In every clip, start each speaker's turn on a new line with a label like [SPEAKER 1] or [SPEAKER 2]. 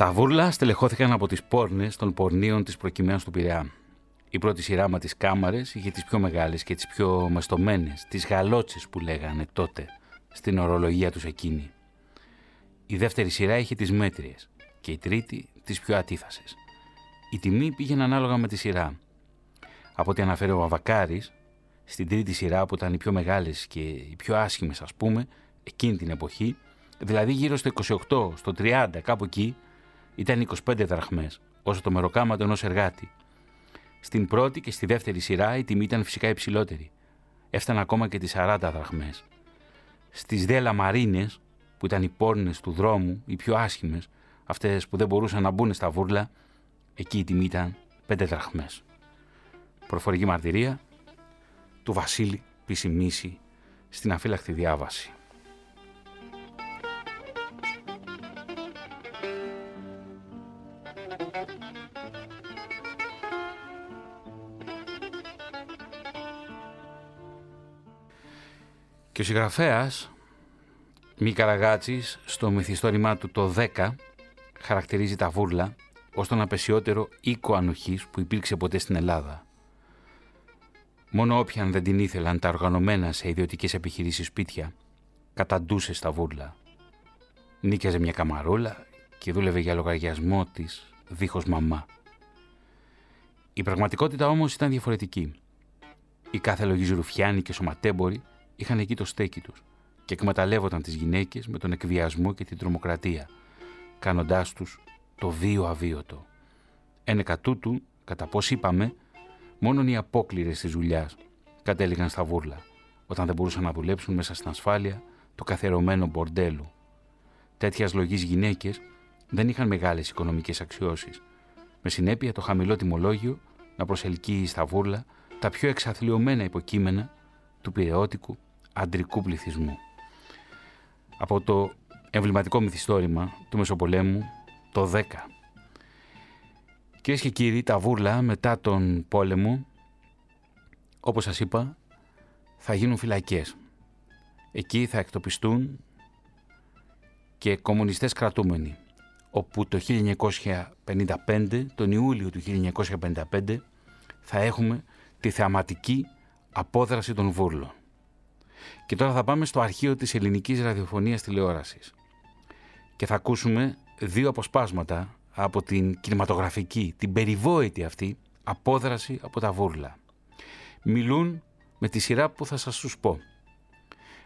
[SPEAKER 1] Τα βούρλα στελεχώθηκαν από τις πόρνες των πορνίων της προκειμένου του Πειραιά. Η πρώτη σειρά με τις κάμαρες είχε τις πιο μεγάλες και τις πιο μεστομένες, τις γαλότσες που λέγανε τότε στην ορολογία τους εκείνη. Η δεύτερη σειρά είχε τις μέτριες και η τρίτη τις πιο ατίθασες. Η τιμή πήγαινε ανάλογα με τη σειρά. Από ό,τι αναφέρει ο Βαβακάρης, στην τρίτη σειρά που ήταν οι πιο μεγάλες και οι πιο άσχημες ας πούμε, εκείνη την εποχή, δηλαδή γύρω στο 28, στο 30, κάπου εκεί, ήταν 25 δραχμές, όσο το μεροκάματο ενός εργάτη. Στην πρώτη και στη δεύτερη σειρά η τιμή ήταν φυσικά υψηλότερη. Έφτανε ακόμα και τις 40 δραχμές. Στις δε λαμαρίνες, που ήταν οι πόρνες του δρόμου, οι πιο άσχημες, αυτές που δεν μπορούσαν να μπουν στα βούρλα, εκεί η τιμή ήταν 5 δραχμές. Προφορική μαρτυρία του Βασίλη Πισιμίση στην αφύλακτη διάβαση. Και ο συγγραφέας Μη Καραγάτσης στο μυθιστόρημά του το 10 χαρακτηρίζει τα βούρλα ως τον απεσιότερο οίκο ανοχής που υπήρξε ποτέ στην Ελλάδα. Μόνο όποιαν δεν την ήθελαν τα οργανωμένα σε ιδιωτικές επιχειρήσεις σπίτια, καταντούσε στα βούρλα. Νίκιαζε μια καμαρούλα και δούλευε για λογαριασμό της, δίχως μαμά. Η πραγματικότητα όμως ήταν διαφορετική. Οι κάθε λογής ρουφιάνοι και σωματέμποροι είχαν εκεί το στέκι τους και εκμεταλλεύονταν τις γυναίκες με τον εκβιασμό και την τρομοκρατία, κάνοντάς τους το βίο αβίωτο. Εν τούτου, κατά πώς είπαμε, μόνον οι απόκληρες της δουλειάς κατέληγαν στα βούρλα, όταν δεν μπορούσαν να δουλέψουν μέσα στην ασφάλεια του καθερωμένου μπορντέλου. Τέτοιας λογής γυναίκες δεν είχαν μεγάλες οικονομικές αξιώσεις, με συνέπεια το χαμηλό τιμολόγιο να προσελκύει στα βούρλα τα πιο εξαθλειωμένα υποκείμενα του πυρεώτικου αντρικού πληθυσμού. Από το εμβληματικό μυθιστόρημα του Μεσοπολέμου, το 10. Κυρίες και κύριοι, τα βούρλα μετά τον πόλεμο, όπως σας είπα, θα γίνουν φυλακές. Εκεί θα εκτοπιστούν και κομμουνιστές κρατούμενοι, όπου το 1955, τον Ιούλιο του 1955, θα έχουμε τη θεαματική απόδραση των βούρλων. Και τώρα θα πάμε στο αρχείο της ελληνικής ραδιοφωνίας τηλεόρασης και θα ακούσουμε δύο αποσπάσματα από την κινηματογραφική, την περιβόητη αυτή απόδραση από τα βούρλα. Μιλούν με τη σειρά που θα σας τους πω.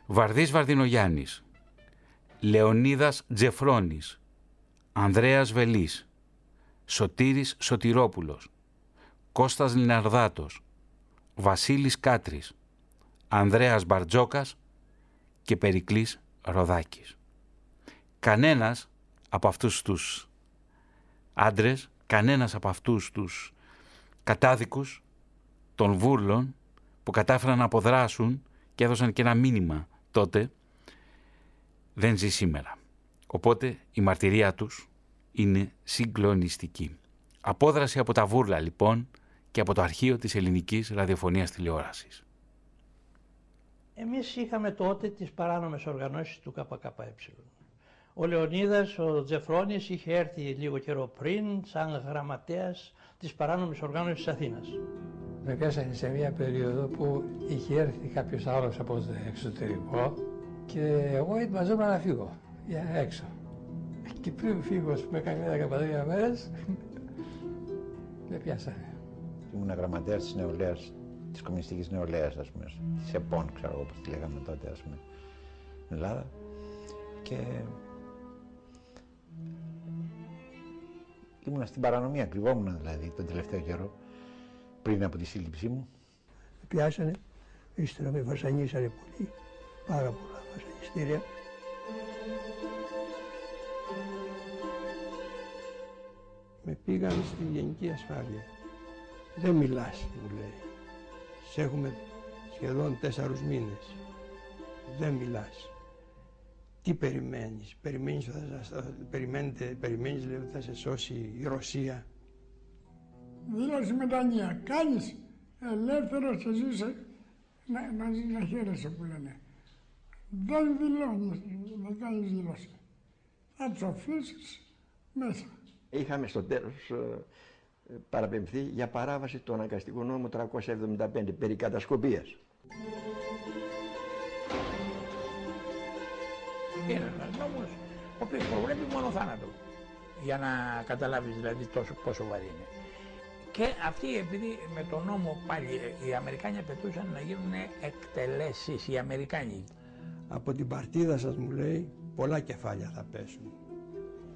[SPEAKER 1] Βαρδής Βαρδινογιάννης, Λεωνίδας Τζεφρόνης, Ανδρέας Βελής, Σωτήρης Σωτηρόπουλος, Κώστας Λιναρδάτος, Βασίλης Κάτρης, Ανδρέας Μπαρτζόκας και Περικλής Ροδάκης. Κανένας από αυτούς τους άντρες, κανένας από αυτούς τους κατάδικους των βούρλων που κατάφεραν να αποδράσουν και έδωσαν και ένα μήνυμα τότε, δεν ζει σήμερα. Οπότε η μαρτυρία τους είναι συγκλονιστική. Απόδραση από τα βούρλα λοιπόν και από το αρχείο της ελληνικής ραδιοφωνίας τηλεόρασης.
[SPEAKER 2] Εμείς είχαμε τότε τις παράνομες οργανώσεις του ΚΚΕ. Ο Λεωνίδας, ο Τζεφρόνης είχε έρθει λίγο καιρό πριν σαν γραμματέας της παράνομης οργάνωσης της Αθήνας.
[SPEAKER 3] Με πιάσανε σε μια περίοδο που είχε έρθει κάποιος άλλος από το εξωτερικό και εγώ ετοιμαζόμουν να φύγω για έξω. Και πριν φύγω, ας πούμε, καμιά 13 μέρες, με πιάσανε.
[SPEAKER 4] Ήμουν γραμματέας της νεολαίας της κομμουνιστικής νεολαίας, ας πούμε, της ΕΠΟΝ, ξέρω εγώ πώς τη λέγαμε τότε, ας πούμε, στην Ελλάδα. Και ήμουνα στην παρανομία, κρυβόμουν δηλαδή τον τελευταίο καιρό, πριν από τη σύλληψή μου.
[SPEAKER 5] Με πιάσανε, ύστερα με βασανίσανε πολύ, πάρα πολλά βασανιστήρια. Με πήγαν στη Γενική Ασφάλεια. Δεν μιλάς, μου λέει. Σε έχουμε σχεδόν τέσσερους μήνες. Δεν μιλάς. Τι περιμένεις; Περιμένεις, θα, περιμένετε, περιμένεις λέει, ότι θα σε σώσει η Ρωσία.
[SPEAKER 6] Δήλωση μετανία. Κάνεις ελεύθερο και ζεις να, να, ζεις, να χαίρεσαι που λένε. Δεν δηλώνεις, δεν κάνεις δήλωση. Θα τους αφήσεις μέσα.
[SPEAKER 5] Είχαμε στο τέλος ε, παραπεμφθεί για παράβαση του αναγκαστικού νόμου 375 περί κατασκοπίας.
[SPEAKER 7] Είναι ένας νόμος ο οποίος προβλέπει μόνο θάνατο. Για να καταλάβεις δηλαδή τόσο, πόσο βαρύ είναι. Και αυτοί επειδή με τον νόμο πάλι οι Αμερικάνοι απαιτούσαν να γίνουν εκτελέσεις οι Αμερικάνοι.
[SPEAKER 5] Από την παρτίδα σας μου λέει πολλά κεφάλια θα πέσουν.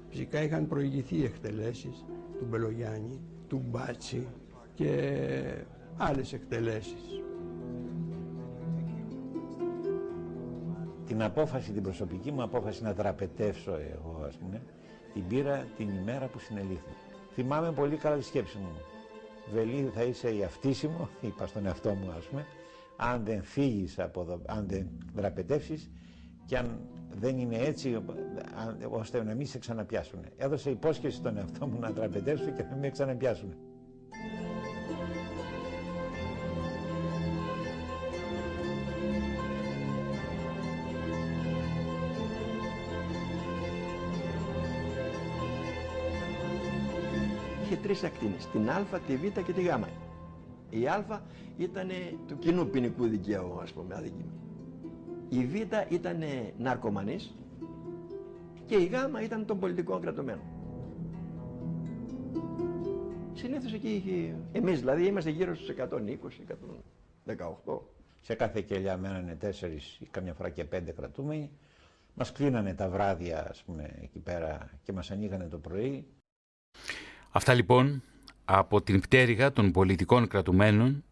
[SPEAKER 5] Φυσικά είχαν προηγηθεί οι εκτελέσεις του Μπελογιάννη, του Μπάτσι και άλλες εκτελέσεις.
[SPEAKER 4] Την απόφαση, την προσωπική μου απόφαση να τραπετεύσω εγώ, ας πούμε, την πήρα την ημέρα που συνελήφθη. Θυμάμαι πολύ καλά τη σκέψη μου. Βελή θα είσαι η αυτίσιμο, είπα στον εαυτό μου ας πούμε, αν δεν φύγεις από εδώ, αν δεν δραπετεύσεις και αν δεν είναι έτσι ώστε να μην σε ξαναπιάσουν. Έδωσε υπόσχεση στον εαυτό μου να δραπετεύσω και να μην ξαναπιάσουν.
[SPEAKER 5] Είχε τρεις ακτίνες, την Α, τη Β και τη Γ. Η Α ήταν του κοινού ποινικού δικαίου, ας πούμε, αδίκημα. Η Β ήταν ναρκωμανής και η Γ ήταν των πολιτικών κρατωμένων. Συνήθως εκεί είχε... Εμείς δηλαδή είμαστε γύρω στους 120, 118.
[SPEAKER 4] Σε κάθε κελιά μένανε τέσσερις ή καμιά φορά και πέντε κρατούμενοι. Μας κλείνανε τα βράδια, ας πούμε, εκεί πέρα και μας ανοίγανε το πρωί.
[SPEAKER 1] Αυτά λοιπόν από την πτέρυγα των πολιτικών κρατουμένων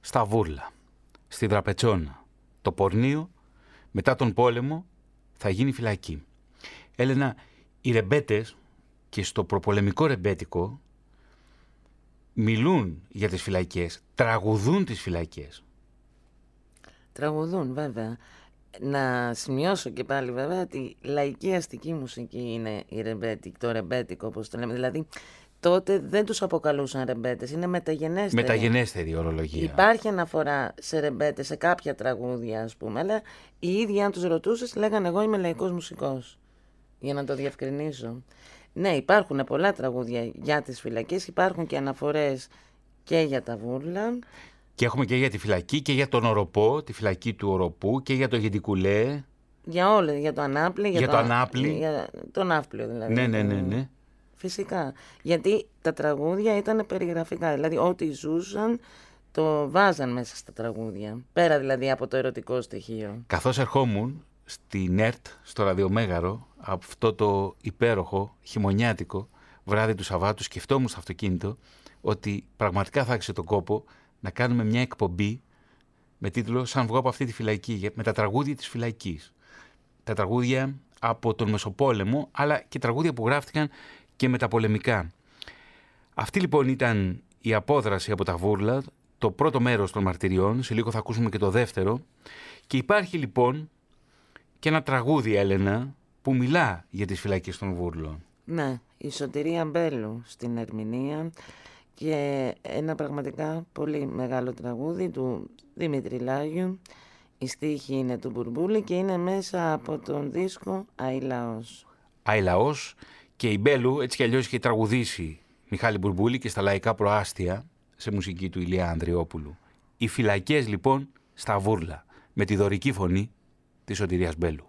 [SPEAKER 1] στα Βούρλα, στη Δραπετσόνα, το πορνείο, μετά τον πόλεμο θα γίνει φυλακή. Έλενα, οι ρεμπέτες και στο προπολεμικό ρεμπέτικο μιλούν για τις φυλακές, τραγουδούν τις φυλακές.
[SPEAKER 8] Τραγουδούν βέβαια. Να σημειώσω και πάλι βέβαια ότι η λαϊκή αστική μουσική είναι η ρεμπέτικ, το ρεμπέτικο όπως το λέμε. Δηλαδή τότε δεν τους αποκαλούσαν ρεμπέτες, είναι μεταγενέστερη.
[SPEAKER 1] Μεταγενέστερη ορολογία.
[SPEAKER 8] Υπάρχει αναφορά σε ρεμπέτες, σε κάποια τραγούδια ας πούμε, αλλά οι ίδιοι αν τους ρωτούσες λέγανε εγώ είμαι λαϊκός μουσικός, για να το διευκρινίσω. Ναι, υπάρχουν πολλά τραγούδια για τις φυλακές, υπάρχουν και αναφορές και για τα βούρλα.
[SPEAKER 1] Και έχουμε και για τη φυλακή και για τον Οροπό, τη φυλακή του Οροπού και για το Γεντικουλέ.
[SPEAKER 8] Για όλα, για το Ανάπλη.
[SPEAKER 1] Για, το, Ανάπλη.
[SPEAKER 8] Για τον Ναύπλιο δηλαδή.
[SPEAKER 1] Ναι, ναι, ναι, ναι.
[SPEAKER 8] Φυσικά. Γιατί τα τραγούδια ήταν περιγραφικά. Δηλαδή, ό,τι ζούσαν το βάζαν μέσα στα τραγούδια. Πέρα δηλαδή από το ερωτικό στοιχείο.
[SPEAKER 1] Καθώς ερχόμουν στη ΝΕΡΤ, στο ραδιομέγαρο, από αυτό το υπέροχο, χειμωνιάτικο βράδυ του Σαββάτου, σκεφτόμουν στο αυτοκίνητο ότι πραγματικά θα άξιζε τον κόπο να κάνουμε μια εκπομπή με τίτλο «Σαν βγω από αυτή τη φυλακή», με τα τραγούδια της φυλακής. Τα τραγούδια από τον Μεσοπόλεμο, αλλά και τραγούδια που γράφτηκαν και μεταπολεμικά. Αυτή λοιπόν ήταν η απόδραση από τα βούρλα, το πρώτο μέρος των μαρτυριών, σε λίγο θα ακούσουμε και το δεύτερο. Και υπάρχει λοιπόν και ένα τραγούδι, Έλενα, που μιλά για τις φυλακές των βούρλων.
[SPEAKER 8] Ναι, η Σωτηρία Μπέλου στην Ερμηνεία και ένα πραγματικά πολύ μεγάλο τραγούδι του Δημήτρη Λάγιου. Η στίχη είναι του Μπουρμπούλη και είναι μέσα από τον δίσκο Αϊλαός.
[SPEAKER 1] Αϊλαός και η Μπέλου έτσι κι αλλιώς είχε τραγουδήσει Μιχάλη Μπουρμπούλη και στα λαϊκά προάστια σε μουσική του Ηλία Ανδριόπουλου. Οι φυλακές λοιπόν στα βούρλα με τη δωρική φωνή της Σωτηρίας Μπέλου.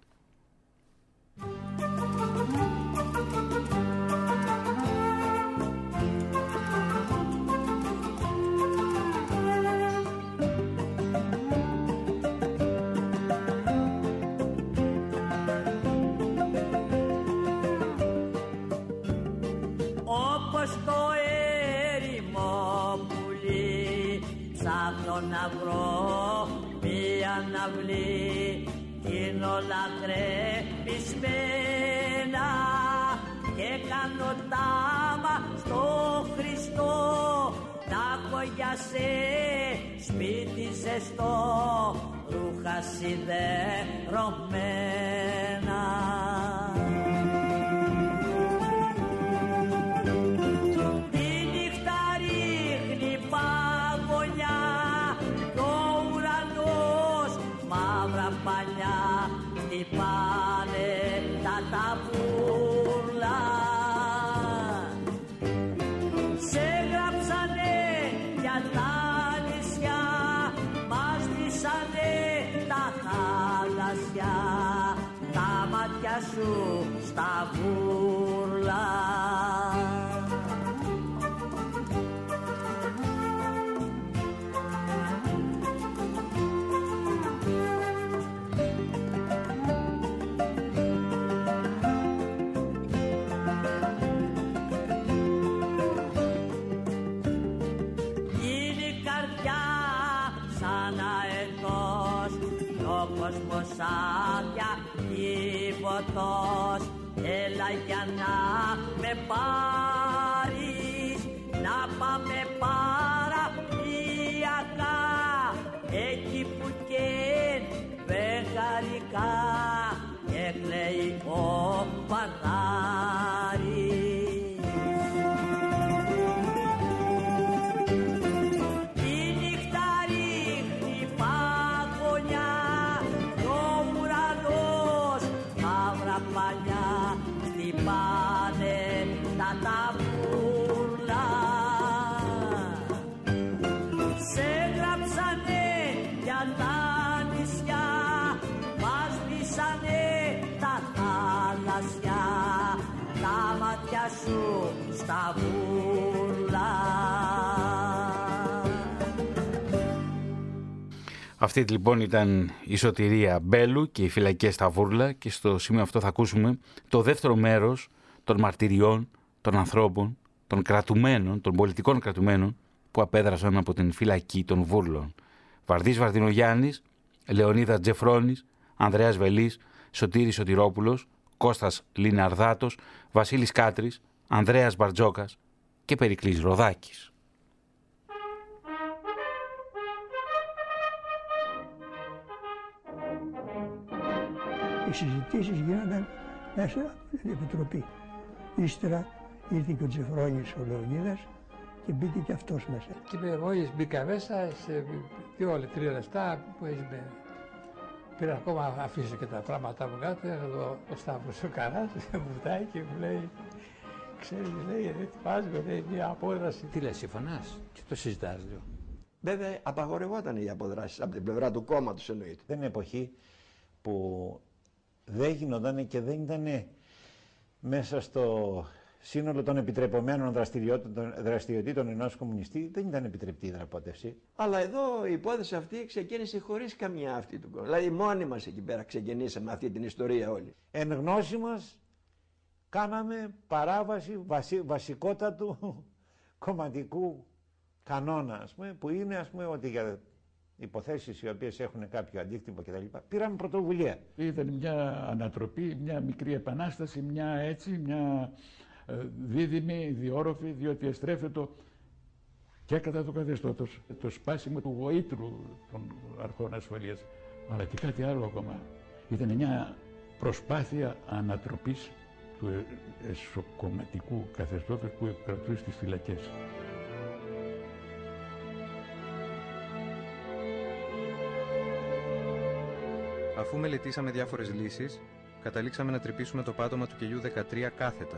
[SPEAKER 9] Ρούχα σιδερωμένα. Σαν αετός κι ο κόσμος άδεια τίποτος. Έλα για να με πάρεις να πάμε παραπλιακά στα βούρλα.
[SPEAKER 1] Αυτή λοιπόν ήταν η σωτηρία Μπέλου και οι φυλακές στα Βούρλα και στο σημείο αυτό θα ακούσουμε το δεύτερο μέρος των μαρτυριών των ανθρώπων, των κρατουμένων, των πολιτικών κρατουμένων που απέδρασαν από την φυλακή των Βούρλων. Βαρδής Βαρδινογιάννης, Λεωνίδα Τζεφρόνης, Ανδρέας Βελής, Σωτήρης Σωτηρόπουλος, Κώστας Λιναρδάτος, Βασίλης Κάτρης, Ανδρέας Μπαρτζόκας και Περικλής Ροδάκης.
[SPEAKER 5] Οι συζητήσεις γίνονταν μέσα από την Επιτροπή. Ύστερα ήρθε και ο Τζεφρόνης ο Λεωνίδας και μπήκε και αυτός μέσα. Και με- μόλις μπήκα μέσα σε δύο τρία λεπτά που με... Πήρα ακόμα αφήσω και τα πράγματα μου κάτω, εδώ ο Σταύρος ο Καράς με βουτάει και μου λέει Ξέρεις, λέει, ετοιμάζουμε λέει, μια απόδραση.
[SPEAKER 10] Τι λες, συμφωνάς; Και το συζητάς λίγο.
[SPEAKER 11] Βέβαια, απαγορευόταν οι αποδράσεις από την πλευρά του κόμματος εννοείται.
[SPEAKER 4] Ήταν εποχή που δεν γινόταν και δεν ήταν μέσα στο σύνολο των επιτρεπωμένων δραστηριότητων, δραστηριοτήτων ενός κομμουνιστή δεν ήταν επιτρεπτή η δραπότευση.
[SPEAKER 11] Αλλά εδώ η υπόθεση αυτή ξεκίνησε χωρίς καμία αυτή του κόμματος. Δηλαδή, μόνοι μας εκεί πέρα ξεκινήσαμε αυτή την ιστορία όλοι.
[SPEAKER 4] Εν γνώση μας κάναμε παράβαση βασι, βασικότατου κομματικού κανόνα, ας πούμε, που είναι ας πούμε, ότι για υποθέσεις οι οποίες έχουν κάποιο αντίκτυπο κτλ. Πήραμε πρωτοβουλία.
[SPEAKER 12] Ήταν μια ανατροπή, μια μικρή επανάσταση, μια έτσι, μια ε, δίδυμη, διόροφη, διότι εστρέφεται και κατά του καθεστώτος το σπάσιμο του γοήτρου των αρχών ασφαλείας, αλλά και κάτι άλλο ακόμα. Ήταν μια προσπάθεια ανατροπής του ε- εσωκομματικού καθεστώτος που επικρατούσε στις φυλακές.
[SPEAKER 13] Αφού μελετήσαμε διάφορες λύσεις, καταλήξαμε να τρυπήσουμε το πάτωμα του κελιού 13 κάθετα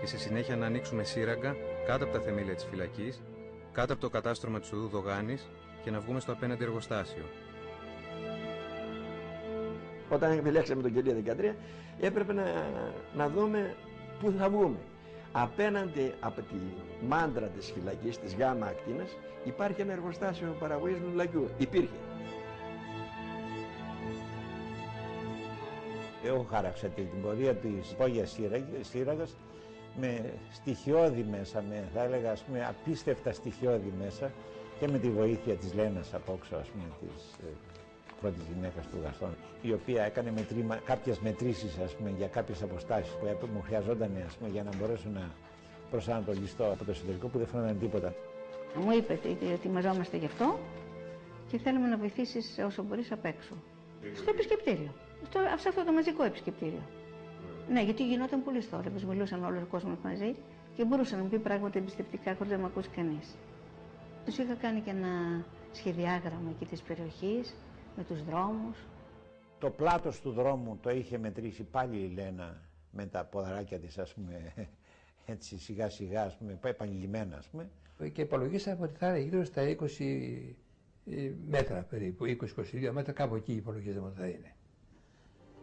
[SPEAKER 13] και στη συνέχεια να ανοίξουμε σύραγγα κάτω από τα θεμέλια της φυλακής, κάτω από το κατάστρωμα της οδού Δογάνης και να βγούμε στο απέναντι εργοστάσιο.
[SPEAKER 11] Όταν επιλέξαμε τον κελί 13, έπρεπε να, να δούμε πού θα βγούμε. Απέναντι από τη μάντρα της φυλακής, της γάμα ακτίνας, υπάρχει ένα εργοστάσιο παραγωγής λουλακιού. Υπήρχε.
[SPEAKER 4] Εγώ χάραξα την πορεία της υπόγειας σύραγγας με στοιχειώδη μέσα, με, θα έλεγα ας πούμε, απίστευτα στοιχειώδη μέσα και με τη βοήθεια της Λένας απόξω, ας πούμε, της ε, πρώτης γυναίκας του Γαστόν, η οποία έκανε μετρήμα, κάποιες μετρήσεις, ας πούμε, για κάποιες αποστάσεις που έπρεπε, μου χρειαζόταν, ας πούμε, για να μπορέσω να προσανατολιστώ από το εσωτερικό που δεν φαίνονταν τίποτα.
[SPEAKER 14] Μου είπε ότι ετοιμαζόμαστε γι' αυτό και θέλουμε να βοηθήσεις όσο μπορείς απ' έξω. Στο επισκεπτήριο. Στο, σε αυτό το μαζικό επισκεπτήριο. Ναι, γιατί γινόταν πολύ θόρυβο. Μιλούσαν όλος ο κόσμος μαζί και μπορούσε να μου πει πράγματα εμπιστευτικά χωρίς να με ακούσει κανείς. Τους είχα κάνει και ένα σχεδιάγραμμα εκεί της περιοχής με τους δρόμους.
[SPEAKER 4] Το πλάτος του δρόμου το είχε μετρήσει πάλι η Λένα με τα ποδαράκια της, ας πούμε, έτσι σιγά σιγά, ας πούμε, επανειλημμένα, ας πούμε.
[SPEAKER 3] Και υπολογίσαμε ότι θα είναι γύρω στα 20 ε, μέτρα περίπου, 20-22 μέτρα, κάπου εκεί υπολογίζαμε ότι θα είναι.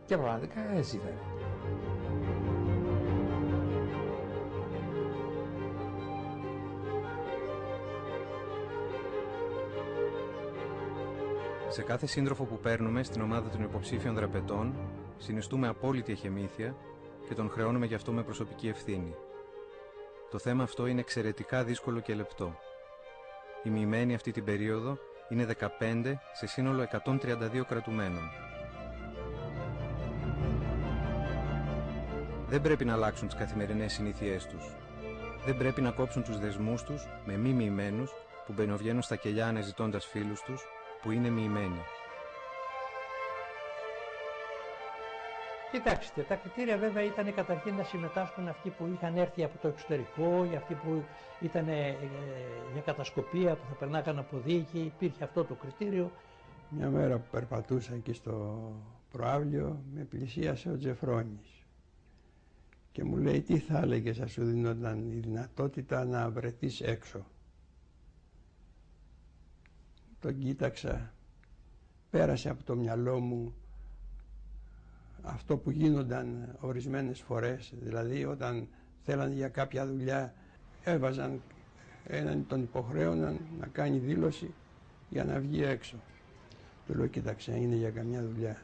[SPEAKER 3] Και πραγματικά έτσι ήταν.
[SPEAKER 13] Σε κάθε σύντροφο που παίρνουμε στην ομάδα των υποψήφιων δραπετών, συνιστούμε απόλυτη εχεμήθεια και τον χρεώνουμε γι' αυτό με προσωπική ευθύνη. Το θέμα αυτό είναι εξαιρετικά δύσκολο και λεπτό. Οι μοιημένοι αυτή την περίοδο είναι 15 σε σύνολο 132 κρατουμένων. Δεν πρέπει να αλλάξουν τις καθημερινές συνήθειές τους. Δεν πρέπει να κόψουν τους δεσμούς τους με μη μοιημένους που μπαινοβγαίνουν στα κελιά αναζητώντας φίλους τους που είναι μοιημένοι.
[SPEAKER 2] Κοιτάξτε, τα κριτήρια βέβαια ήταν καταρχήν να συμμετάσχουν αυτοί που είχαν έρθει από το εξωτερικό, για αυτοί που ήταν ε, για κατασκοπία, που θα περνάγαν από δίκη, υπήρχε αυτό το κριτήριο.
[SPEAKER 5] Μια μέρα που περπατούσα εκεί στο προάβλιο, με πλησίασε ο Τζεφρόνης και μου λέει τι θα έλεγες θα σου δίνονταν η δυνατότητα να βρεθείς έξω. Τον κοίταξα, πέρασε από το μυαλό μου αυτό που γίνονταν ορισμένες φορές, δηλαδή όταν θέλαν για κάποια δουλειά έβαζαν έναν τον υποχρέωναν να κάνει δήλωση για να βγει έξω. Του λέω κοίταξε είναι για καμιά δουλειά.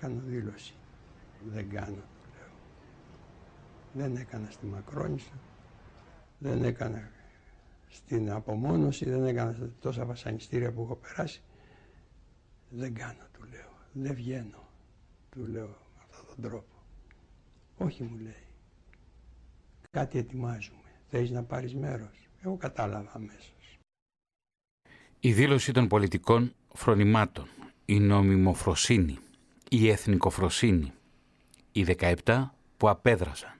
[SPEAKER 5] Κάνω δήλωση. Δεν κάνω του λέω. Δεν έκανα στη Μακρόνισσα, δεν έκανα στην απομόνωση, δεν έκανα τόσα βασανιστήρια που έχω περάσει. Δεν κάνω του λέω. Δεν βγαίνω του λέω με αυτόν τον τρόπο. Όχι μου λέει. Κάτι ετοιμάζουμε. Θέλεις να πάρεις μέρος; Εγώ κατάλαβα αμέσως.
[SPEAKER 1] Η δήλωση των πολιτικών φρονημάτων, η νομιμοφροσύνη, η εθνικοφροσύνη, οι 17 που απέδρασαν,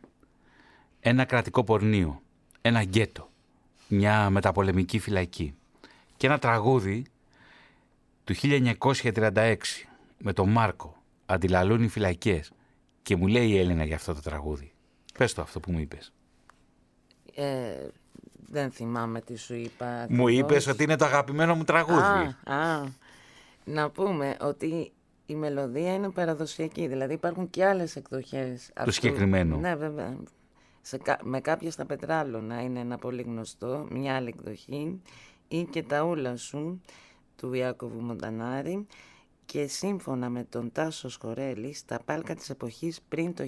[SPEAKER 1] ένα κρατικό πορνείο, ένα γκέτο, μια μεταπολεμική φυλακή και ένα τραγούδι του 1936 με τον Μάρκο αντιλαλούν οι φυλακές και μου λέει η Έλληνα για αυτό το τραγούδι. Πες το αυτό που μου είπες.
[SPEAKER 8] Ε, δεν θυμάμαι τι σου είπα.
[SPEAKER 1] Μου είπες ότι είναι το αγαπημένο μου τραγούδι.
[SPEAKER 8] Α, α, να πούμε ότι η μελωδία είναι παραδοσιακή, δηλαδή υπάρχουν και άλλες εκδοχές.
[SPEAKER 1] Το συγκεκριμένο.
[SPEAKER 8] Ναι, βέβαια. Σε, με κάποια στα πετράλωνα είναι ένα πολύ γνωστό, μια άλλη εκδοχή, ή και τα ούλα σου του Ιάκωβου Μοντανάρη και σύμφωνα με τον Τάσο Σχορέλη στα πάλκα της εποχής πριν το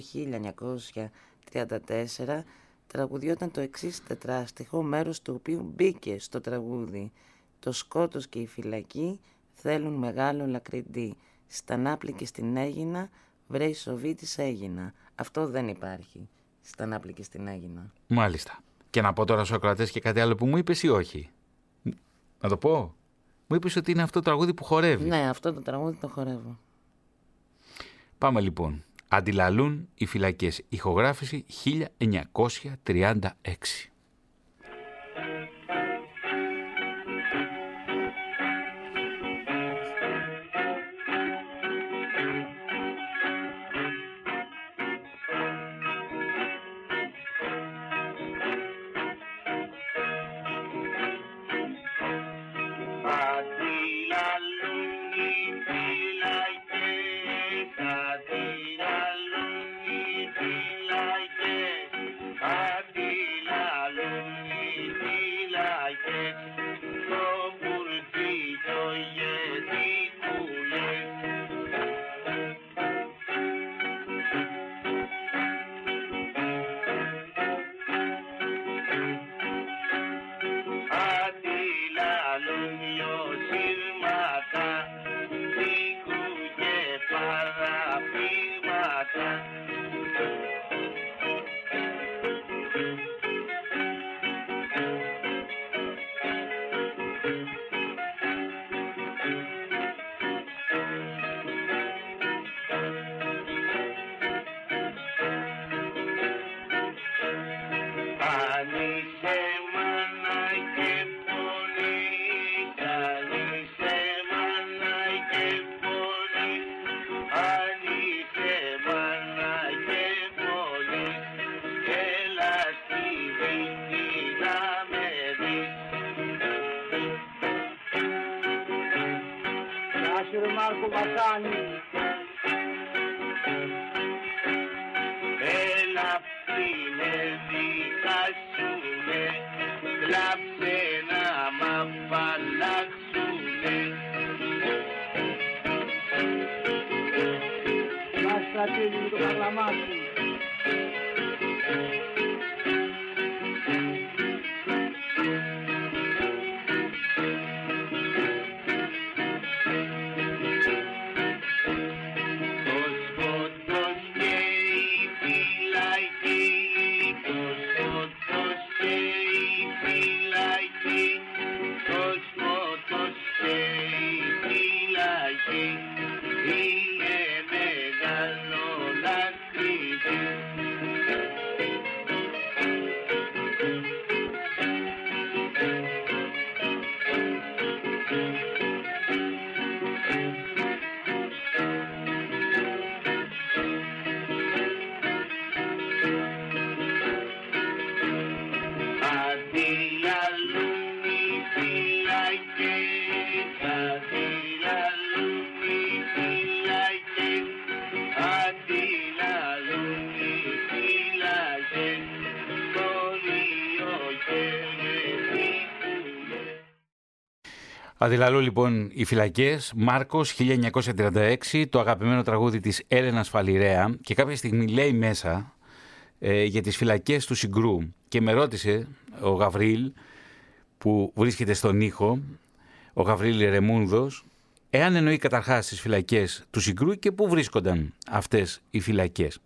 [SPEAKER 8] 1934 τραγουδιόταν το εξής τετράστιχο μέρος του οποίου μπήκε στο τραγούδι «Το σκότος και η φυλακή θέλουν μεγάλο λακριντή, στα Νάπλη και στην Έγινα βρέει σοβή της Έγινα». Αυτό δεν υπάρχει στα Νάπλη και στην Έγινα.
[SPEAKER 1] Μάλιστα. Και να πω τώρα Σοκρατές και κάτι άλλο που μου είπες ή όχι; Να το πω. Μου είπες ότι είναι αυτό το τραγούδι που χορεύεις.
[SPEAKER 8] Ναι, αυτό το τραγούδι το χορεύω.
[SPEAKER 1] Πάμε λοιπόν. Αντιλαλούν οι φυλακές. Ηχογράφηση 1936. Αντιλαλού λοιπόν οι φυλακές, Μάρκος 1936, το αγαπημένο τραγούδι της Έλενας Φαλιρέα. Και κάποια στιγμή λέει μέσα ε, για τις φυλακές του Συγκρού. Και με ρώτησε ο Γαβρίλ που βρίσκεται στον ήχο, ο Γαβρίλ Ρεμούνδος, εάν εννοεί καταρχάς τις φυλακές του Συγκρού και πού βρίσκονταν αυτές οι φυλακές.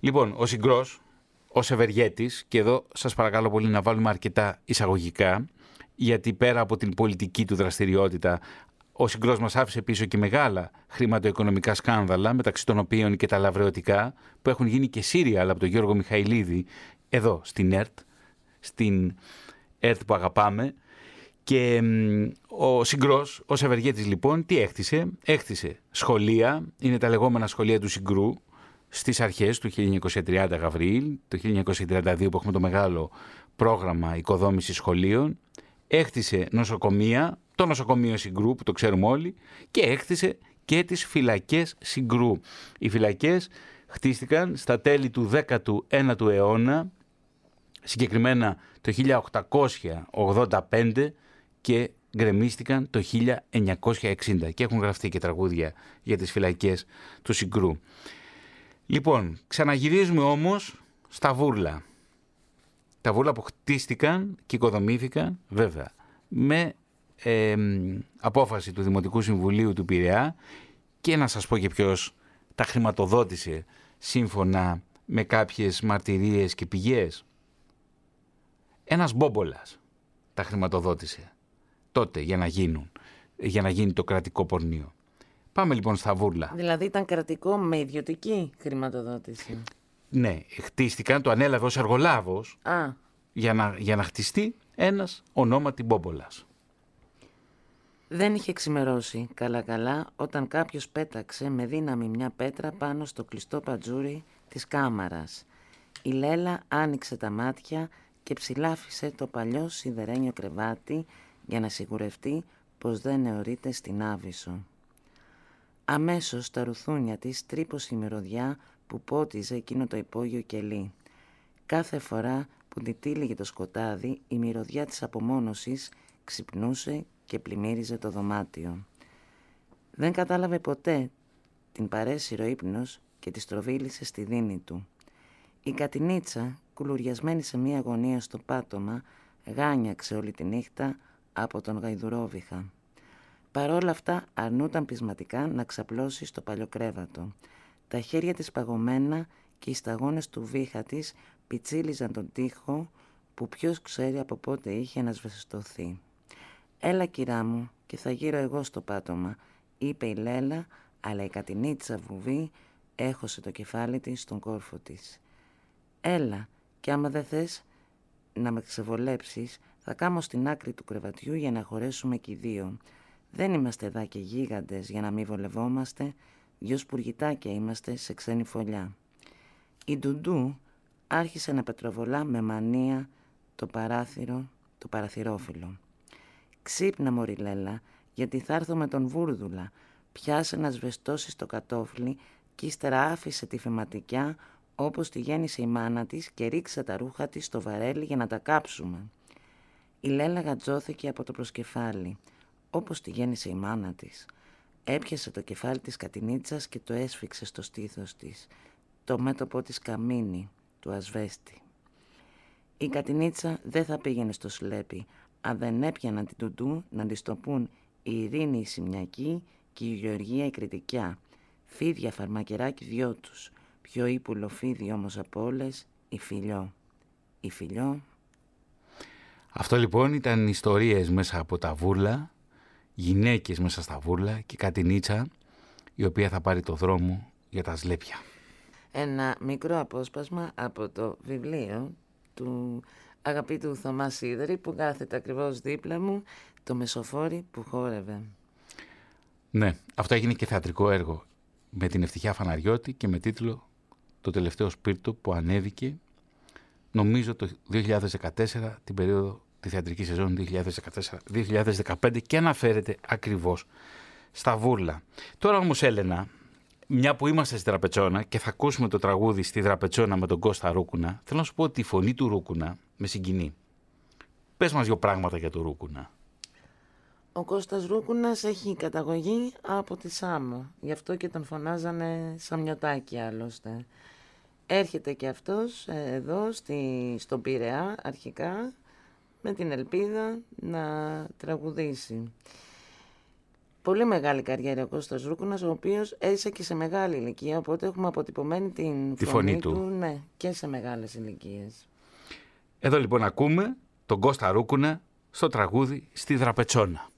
[SPEAKER 1] Λοιπόν, ο Συγκρός, ο Σεβεργέτης, και εδώ σας παρακαλώ πολύ να βάλουμε αρκετά εισαγωγικά, γιατί πέρα από την πολιτική του δραστηριότητα, ο Συγκρός μας άφησε πίσω και μεγάλα χρηματοοικονομικά σκάνδαλα, μεταξύ των οποίων και τα λαβρεωτικά, που έχουν γίνει και σύριαλ από τον Γιώργο Μιχαηλίδη, εδώ στην ΕΡΤ, στην ΕΡΤ που αγαπάμε. Και μ, ο Συγκρός, ο Σεβεργέτης λοιπόν, τι έκτισε. Έκτισε σχολεία, είναι τα λεγόμενα σχολεία του Συγκρού, στις αρχές του 1930 Γαβρίλ, το 1932 που έχουμε το μεγάλο πρόγραμμα οικοδόμησης σχολείων, έκτισε νοσοκομεία, το νοσοκομείο Συγκρού που το ξέρουμε όλοι και έκτισε και τις φυλακές Συγκρού. Οι φυλακές χτίστηκαν στα τέλη του 19ου αιώνα, συγκεκριμένα το 1885 και γκρεμίστηκαν το 1960 και έχουν γραφτεί και τραγούδια για τις φυλακές του Συγκρού. Λοιπόν, ξαναγυρίζουμε όμως στα βούρλα. Τα βούρλα που χτίστηκαν και οικοδομήθηκαν, βέβαια, με ε, απόφαση του Δημοτικού Συμβουλίου του Πειραιά και να σας πω και ποιος τα χρηματοδότησε σύμφωνα με κάποιες μαρτυρίες και πηγές. Ένας μπόμπολας τα χρηματοδότησε τότε για να γίνουν, για να γίνει το κρατικό πορνείο. Πάμε λοιπόν στα βούρλα.
[SPEAKER 8] Δηλαδή ήταν κρατικό με ιδιωτική χρηματοδότηση.
[SPEAKER 1] Ναι, χτίστηκαν, το ανέλαβε ως εργολάβος
[SPEAKER 8] Α,
[SPEAKER 1] για να, για να χτιστεί ένας ονόματι μπόμπολας.
[SPEAKER 8] δεν είχε ξημερώσει καλά-καλά όταν κάποιος πέταξε με δύναμη μια πέτρα πάνω στο κλειστό πατζούρι της κάμαρας. Η Λέλα άνοιξε τα μάτια και ψηλάφισε το παλιό σιδερένιο κρεβάτι για να σιγουρευτεί πως δεν αιωρείται στην Άβυσσο. Αμέσως τα ρουθούνια της τρύπωσε η μυρωδιά που πότιζε εκείνο το υπόγειο κελί. Κάθε φορά που τη τύλιγε το σκοτάδι, η μυρωδιά της απομόνωσης ξυπνούσε και πλημμύριζε το δωμάτιο. Δεν κατάλαβε ποτέ την παρέσυρο ύπνος και τη στροβίλησε στη δίνη του. Η κατινίτσα, κουλουριασμένη σε μία γωνία στο πάτωμα, γάνιαξε όλη τη νύχτα από τον γαϊδουρόβιχα. Παρόλα αυτά αρνούταν πεισματικά να ξαπλώσει στο παλιοκρέβατο. Τα χέρια της παγωμένα και οι σταγόνες του βήχα της πιτσίλιζαν τον τοίχο που ποιος ξέρει από πότε είχε ανασβεστοθεί. «Έλα κυρά μου και θα γύρω εγώ στο πάτωμα», είπε η Λέλα, αλλά η κατινίτσα βουβή έχωσε το κεφάλι της στον κόρφο της. «Έλα και άμα δεν θες να με ξεβολέψεις, θα κάμω στην άκρη του κρεβατιού για να χωρέσουμε κι οι δύο. Δεν είμαστε εδώ και γίγαντες για να μην βολευόμαστε, δυο σπουργητάκια είμαστε σε ξένη φωλιά». Η Ντουντού άρχισε να πετροβολά με μανία το παράθυρο, το παραθυρόφυλλο. «Ξύπνα μωρή Λέλα, γιατί θα έρθω με τον Βούρδουλα». Πιάσε να σβεστώσει στο κατόφλι και ύστερα άφησε τη φεματικιά όπως τη γέννησε η μάνα της και ρίξε τα ρούχα της στο βαρέλι για να τα κάψουμε. Η Λέλα γατζώθηκε από το προσκεφάλι, όπως τη γέννησε η μάνα της. Έπιασε το κεφάλι της κατινίτσας και το έσφιξε στο στήθος της. Το μέτωπο της καμίνη, του ασβέστη. Η κατινίτσα δεν θα πήγαινε στο σλέπι, αν δεν έπιαναν την τουντού να της το πούν η Ειρήνη η Σημνιακή και η Γεωργία η Κριτικιά. Φίδια φαρμακεράκι δυο τους. Πιο ύπουλο φίδι όμως από όλες, η Φιλιό. Η Φιλιό
[SPEAKER 1] Αυτό λοιπόν ήταν ιστορίες μέσα από τα βούρλα, γυναίκες μέσα στα βούρλα και κατινίτσα η οποία θα πάρει το δρόμο για τα σλέπια.
[SPEAKER 8] ένα μικρό απόσπασμα από το βιβλίο του αγαπήτου Θωμά Σίδερη που κάθεται ακριβώς δίπλα μου, το μεσοφόρι που χόρευε.
[SPEAKER 1] Ναι, αυτό έγινε και θεατρικό έργο με την Ευτυχία Φαναριώτη και με τίτλο «Το τελευταίο σπίρτο» που ανέβηκε νομίζω το 2014, την περίοδο τη θεατρική σεζόν 2014-2015 και αναφέρεται ακριβώς στα βούρλα. Τώρα όμως Έλενα, μια που είμαστε στη Δραπετσόνα και θα ακούσουμε το τραγούδι στη Δραπετσόνα με τον Κώστα Ρούκουνα, θέλω να σου πω ότι η φωνή του Ρούκουνα με συγκινεί. Πες μας δύο πράγματα για το Ρούκουνα.
[SPEAKER 8] Ο Κώστας Ρούκουνας έχει καταγωγή από τη Σάμο, γι' αυτό και τον φωνάζανε Σαμιωτάκη άλλωστε. Έρχεται και αυτός ε, εδώ στη, στον Πειραιά αρχικά με την ελπίδα να τραγουδήσει. Πολύ μεγάλη καριέρα ο Κώστας Ρούκουνας, ο οποίος έζησε και σε μεγάλη ηλικία, οπότε έχουμε αποτυπωμένη την
[SPEAKER 1] Τη φωνή του.
[SPEAKER 8] ναι, και σε μεγάλες ηλικίες.
[SPEAKER 1] Εδώ λοιπόν ακούμε τον Κώστα Ρούκουνα στο τραγούδι στη Δραπετσόνα.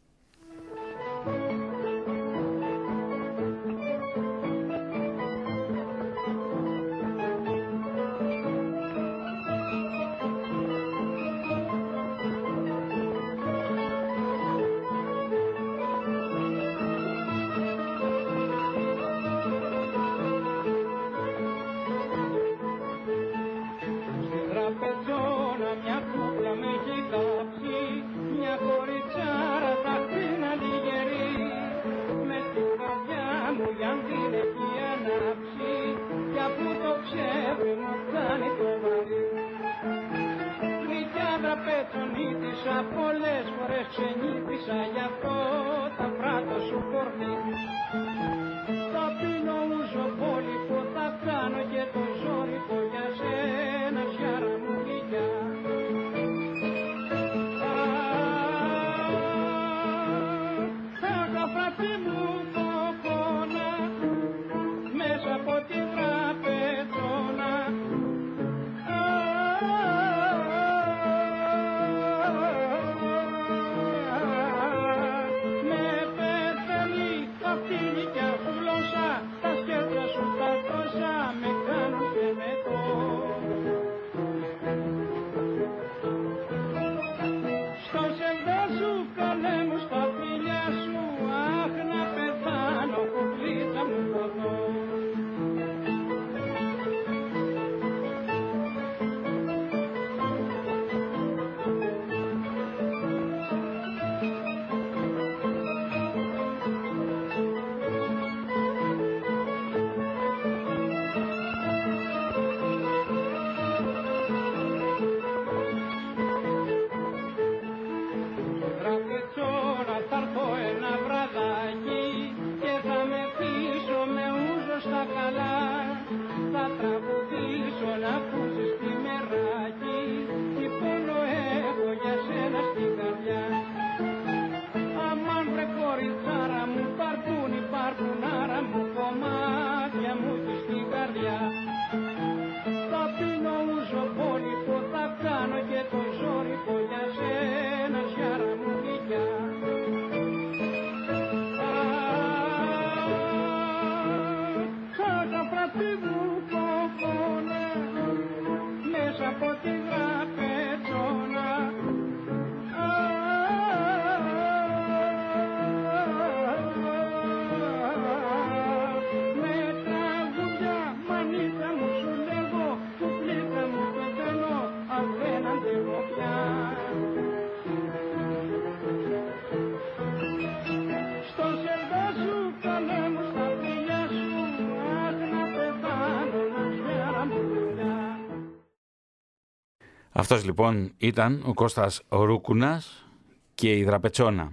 [SPEAKER 1] Αυτός λοιπόν ήταν ο Κώστας Ρούκουνας και η Δραπετσόνα.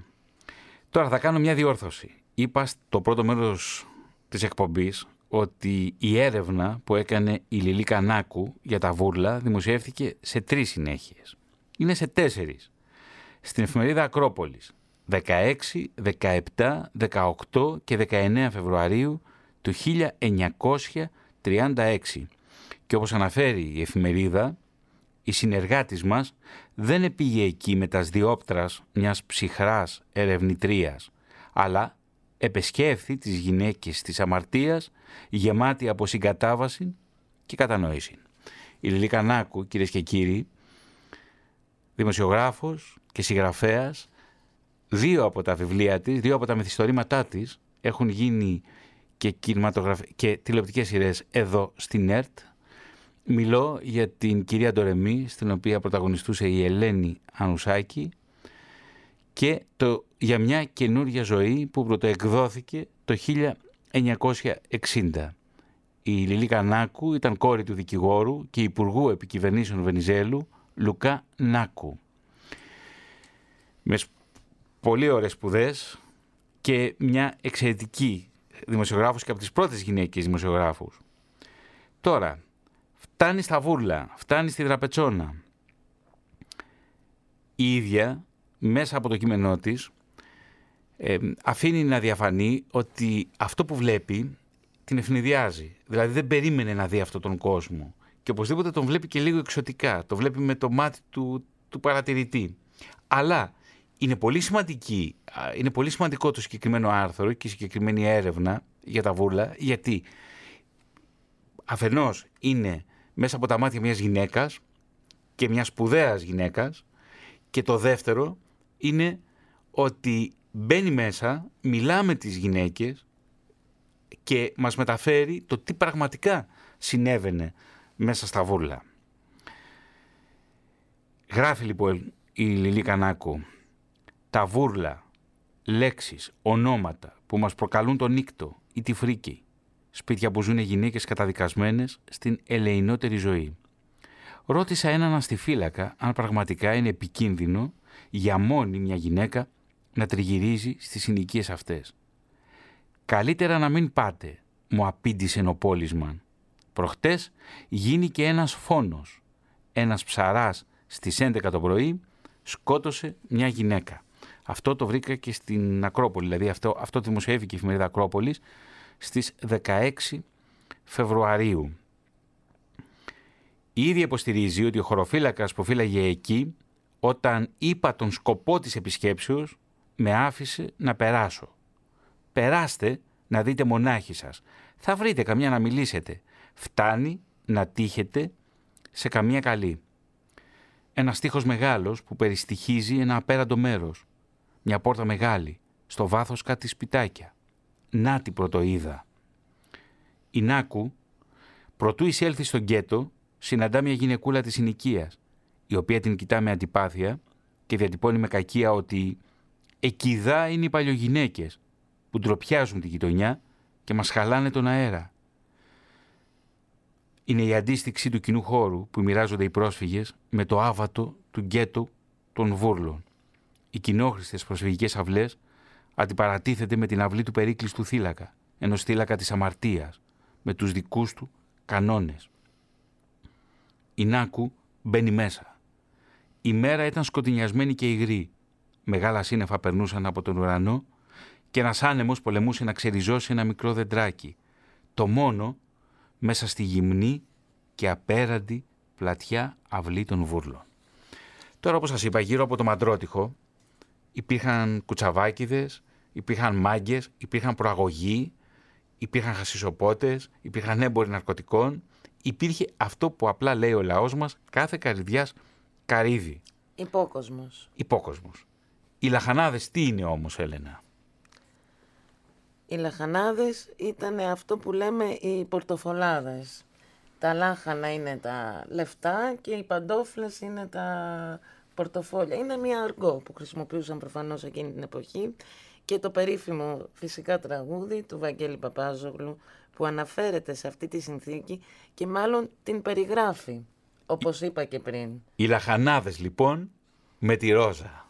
[SPEAKER 1] Τώρα θα κάνω μια διόρθωση. Είπα στο πρώτο μέρος της εκπομπής ότι η έρευνα που έκανε η Λιλή Κανάκου για τα βούρλα δημοσιεύτηκε σε τρεις συνέχειες. Είναι σε τέσσερις. Στην εφημερίδα Ακρόπολης 16, 17, 18 και 19 Φεβρουαρίου του 1936. Και όπως αναφέρει η εφημερίδα, η συνεργάτης μας δεν επήγε εκεί με τα διόπτρας μιας ψυχράς ερευνητρίας, αλλά επεσκέφθη τις γυναίκες της αμαρτίας, γεμάτη από συγκατάβαση και κατανόηση. Η Λιλή Κανάκου, κυρίες και κύριοι, δημοσιογράφος και συγγραφέας, δύο από τα βιβλία της, δύο από τα μυθιστορήματά της έχουν γίνει και, και τηλεοπτικές σειρές εδώ στην ΕΡΤ. Μιλώ για την κυρία Ντορεμή, στην οποία πρωταγωνιστούσε η Ελένη Ανουσάκη και το, για μια καινούργια ζωή που πρωτοεκδόθηκε το 1960. Η Λιλή Κανάκου ήταν κόρη του δικηγόρου και υπουργού επικυβερνήσεων Βενιζέλου Λουκά Νάκου. Με πολύ ωραίες σπουδές και μια εξαιρετική δημοσιογράφος και από τις πρώτες γυναίκες δημοσιογράφους. Τώρα, φτάνει στα βούρλα, φτάνει στη δραπετσόνα. Η ίδια, μέσα από το κείμενό της, ε, αφήνει να διαφανεί ότι αυτό που βλέπει την ευνηδιάζει. Δηλαδή δεν περίμενε να δει αυτόν τον κόσμο. Και οπωσδήποτε τον βλέπει και λίγο εξωτικά. Το βλέπει με το μάτι του, του παρατηρητή. Αλλά είναι πολύ, σημαντική, είναι πολύ σημαντικό το συγκεκριμένο άρθρο και η συγκεκριμένη έρευνα για τα βούρλα, γιατί αφενός είναι μέσα από τα μάτια μιας γυναίκας και μιας σπουδαίας γυναίκας και το δεύτερο είναι ότι μπαίνει μέσα, μιλά με τις γυναίκες και μας μεταφέρει το τι πραγματικά συνέβαινε μέσα στα βούρλα. Γράφει λοιπόν η Λιλή Κανάκου τα βούρλα, λέξεις, ονόματα που μας προκαλούν τον νύκτο ή τη φρίκη, σπίτια που ζουν γυναίκες καταδικασμένες στην ελεηνότερη ζωή. Ρώτησα έναν αστιφύλακα αν πραγματικά είναι επικίνδυνο για μόνη μια γυναίκα να τριγυρίζει στις συνοικίες αυτές. «Καλύτερα να μην πάτε», μου απήντησε ο Πόλισμαν. Προχτές γίνει και ένας φόνος. Ένας ψαράς στις 11 το πρωί σκότωσε μια γυναίκα. Αυτό το βρήκα και στην Ακρόπολη, δηλαδή αυτό, αυτό το δημοσιεύει η εφημερίδα Ακρόπολης στις 16 Φεβρουαρίου. Η ίδια υποστηρίζει ότι ο χωροφύλακας που φύλαγε εκεί, όταν είπα τον σκοπό της επισκέψεως, με άφησε να περάσω. Περάστε να δείτε μονάχοι σας. Θα βρείτε καμιά να μιλήσετε. Φτάνει να τύχετε σε καμία καλή. Ένας στίχος μεγάλος που περιστοιχίζει ένα απέραντο μέρος. Μια πόρτα μεγάλη, στο βάθος κάτι σπιτάκια. Να την πρωτοείδα. Η Νάκου, προτού εισέλθει στον γκέτο, συναντά μια γυναικούλα της συνοικίας, η οποία την κοιτά με αντιπάθεια και διατυπώνει με κακία ότι «Εκειδά είναι οι παλιογυναίκες που ντροπιάζουν τη γειτονιά και μας χαλάνε τον αέρα». Είναι η αντίστοιξη του κοινού χώρου που μοιράζονται οι πρόσφυγες με το άβατο του γκέτο των βούρλων οι κοινόχρηστες προσφυγικές αυλές αντιπαρατίθεται με την αυλή του περίκλειστου θύλακα, ενός θύλακα της αμαρτίας, με τους δικούς του κανόνες. Η Νάκου μπαίνει μέσα. Η μέρα ήταν σκοτεινιασμένη και υγρή. Μεγάλα σύννεφα περνούσαν από τον ουρανό και ένας άνεμος πολεμούσε να ξεριζώσει ένα μικρό δεντράκι. Το μόνο μέσα στη γυμνή και απέραντη πλατιά αυλή των βούρλων. Τώρα, όπως σας είπα, γύρω από το μαντρότυχο υπήρχαν κουτσαβάκιδες, υπήρχαν μάγκες, υπήρχαν προαγωγοί, υπήρχαν χασισοπότες, υπήρχαν έμποροι ναρκωτικών. Υπήρχε αυτό που απλά λέει ο λαός μας, κάθε καρδιάς καρύδι.
[SPEAKER 8] Υπόκοσμος.
[SPEAKER 1] Υπόκοσμος. Οι λαχανάδες τι είναι όμως, Έλενα;
[SPEAKER 8] Οι λαχανάδες ήταν αυτό που λέμε οι πορτοφολάδες. Τα λάχανα είναι τα λεφτά και οι παντόφλες είναι τα πορτοφόλια. Είναι μια αργό που χρησιμοποιούσαν προφανώς εκείνη την εποχή και το περίφημο φυσικά τραγούδι του Βαγγέλη Παπάζογλου που αναφέρεται σε αυτή τη συνθήκη και μάλλον την περιγράφει Όπως είπα και πριν.
[SPEAKER 15] Οι λαχανάδες λοιπόν με τη ρόζα.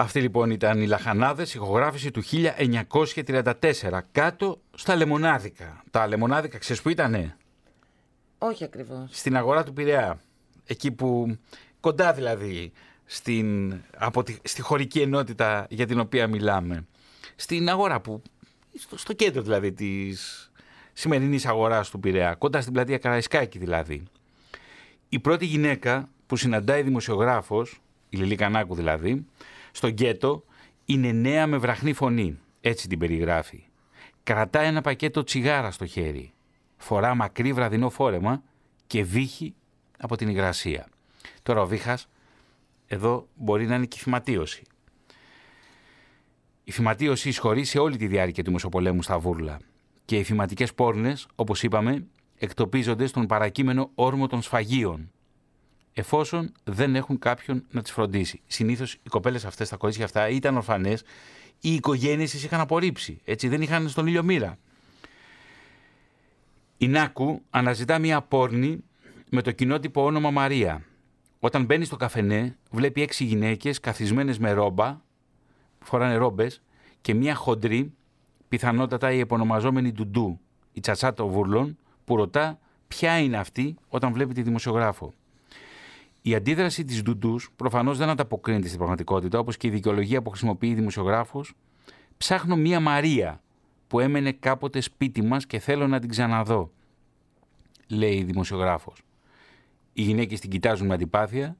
[SPEAKER 1] Αυτή
[SPEAKER 15] λοιπόν ήταν οι Λαχανάδες, ηχογράφηση του 1934, κάτω στα Λεμονάδικα. Τα Λεμονάδικα ξέρεις που ήτανε;
[SPEAKER 8] Όχι ακριβώς.
[SPEAKER 15] Στην αγορά του Πειραιά. Εκεί που, κοντά δηλαδή, στην, από τη, στη χωρική ενότητα για την οποία μιλάμε. Στην αγορά που, στο, στο κέντρο δηλαδή της σημερινής αγοράς του Πειραιά, κοντά στην πλατεία Καραϊσκάκη δηλαδή. Η πρώτη γυναίκα που συναντάει δημοσιογράφος, η Λιλή Κανάκου δηλαδή, στο γκέτο, είναι νέα με βραχνή φωνή. Έτσι την περιγράφει. Κρατά ένα πακέτο τσιγάρα στο χέρι. Φορά μακρύ βραδινό φόρεμα και βύχει από την υγρασία. Τώρα ο βύχας εδώ μπορεί να είναι και η φυματίωση. Η φυματίωση εισχωρεί σε όλη τη διάρκεια του Μεσοπολέμου στα βούρλα. Και οι φυματικές πόρνες, όπως είπαμε, εκτοπίζονται στον παρακείμενο όρμο των σφαγίων, εφόσον δεν έχουν κάποιον να τις φροντίσει. Συνήθως οι κοπέλες αυτές, τα κορίτσια αυτά, ήταν ορφανές, οι οικογένειες τις είχαν απορρίψει, έτσι δεν είχαν στον ήλιο μοίρα. Η Νάκου αναζητά μια πόρνη με το κοινότυπο όνομα Μαρία. Όταν μπαίνει στο καφενέ, βλέπει έξι γυναίκες καθισμένες με ρόμπα, φοράνε ρόμπες, και μια χοντρή, πιθανότατα η επωνομαζόμενη Ντουντού, η τσατσά των βούρλων, που ρωτά ποια είναι αυτή όταν βλέπει τη δημοσιογράφο. Η αντίδραση της Ντουντούς προφανώς δεν ανταποκρίνεται στην πραγματικότητα, όπως και η δικαιολογία που χρησιμοποιεί η δημοσιογράφο. Ψάχνω μία Μαρία που έμενε κάποτε σπίτι μας και θέλω να την ξαναδώ.
[SPEAKER 1] λέει η δημοσιογράφος. Οι γυναίκες την κοιτάζουν με αντιπάθεια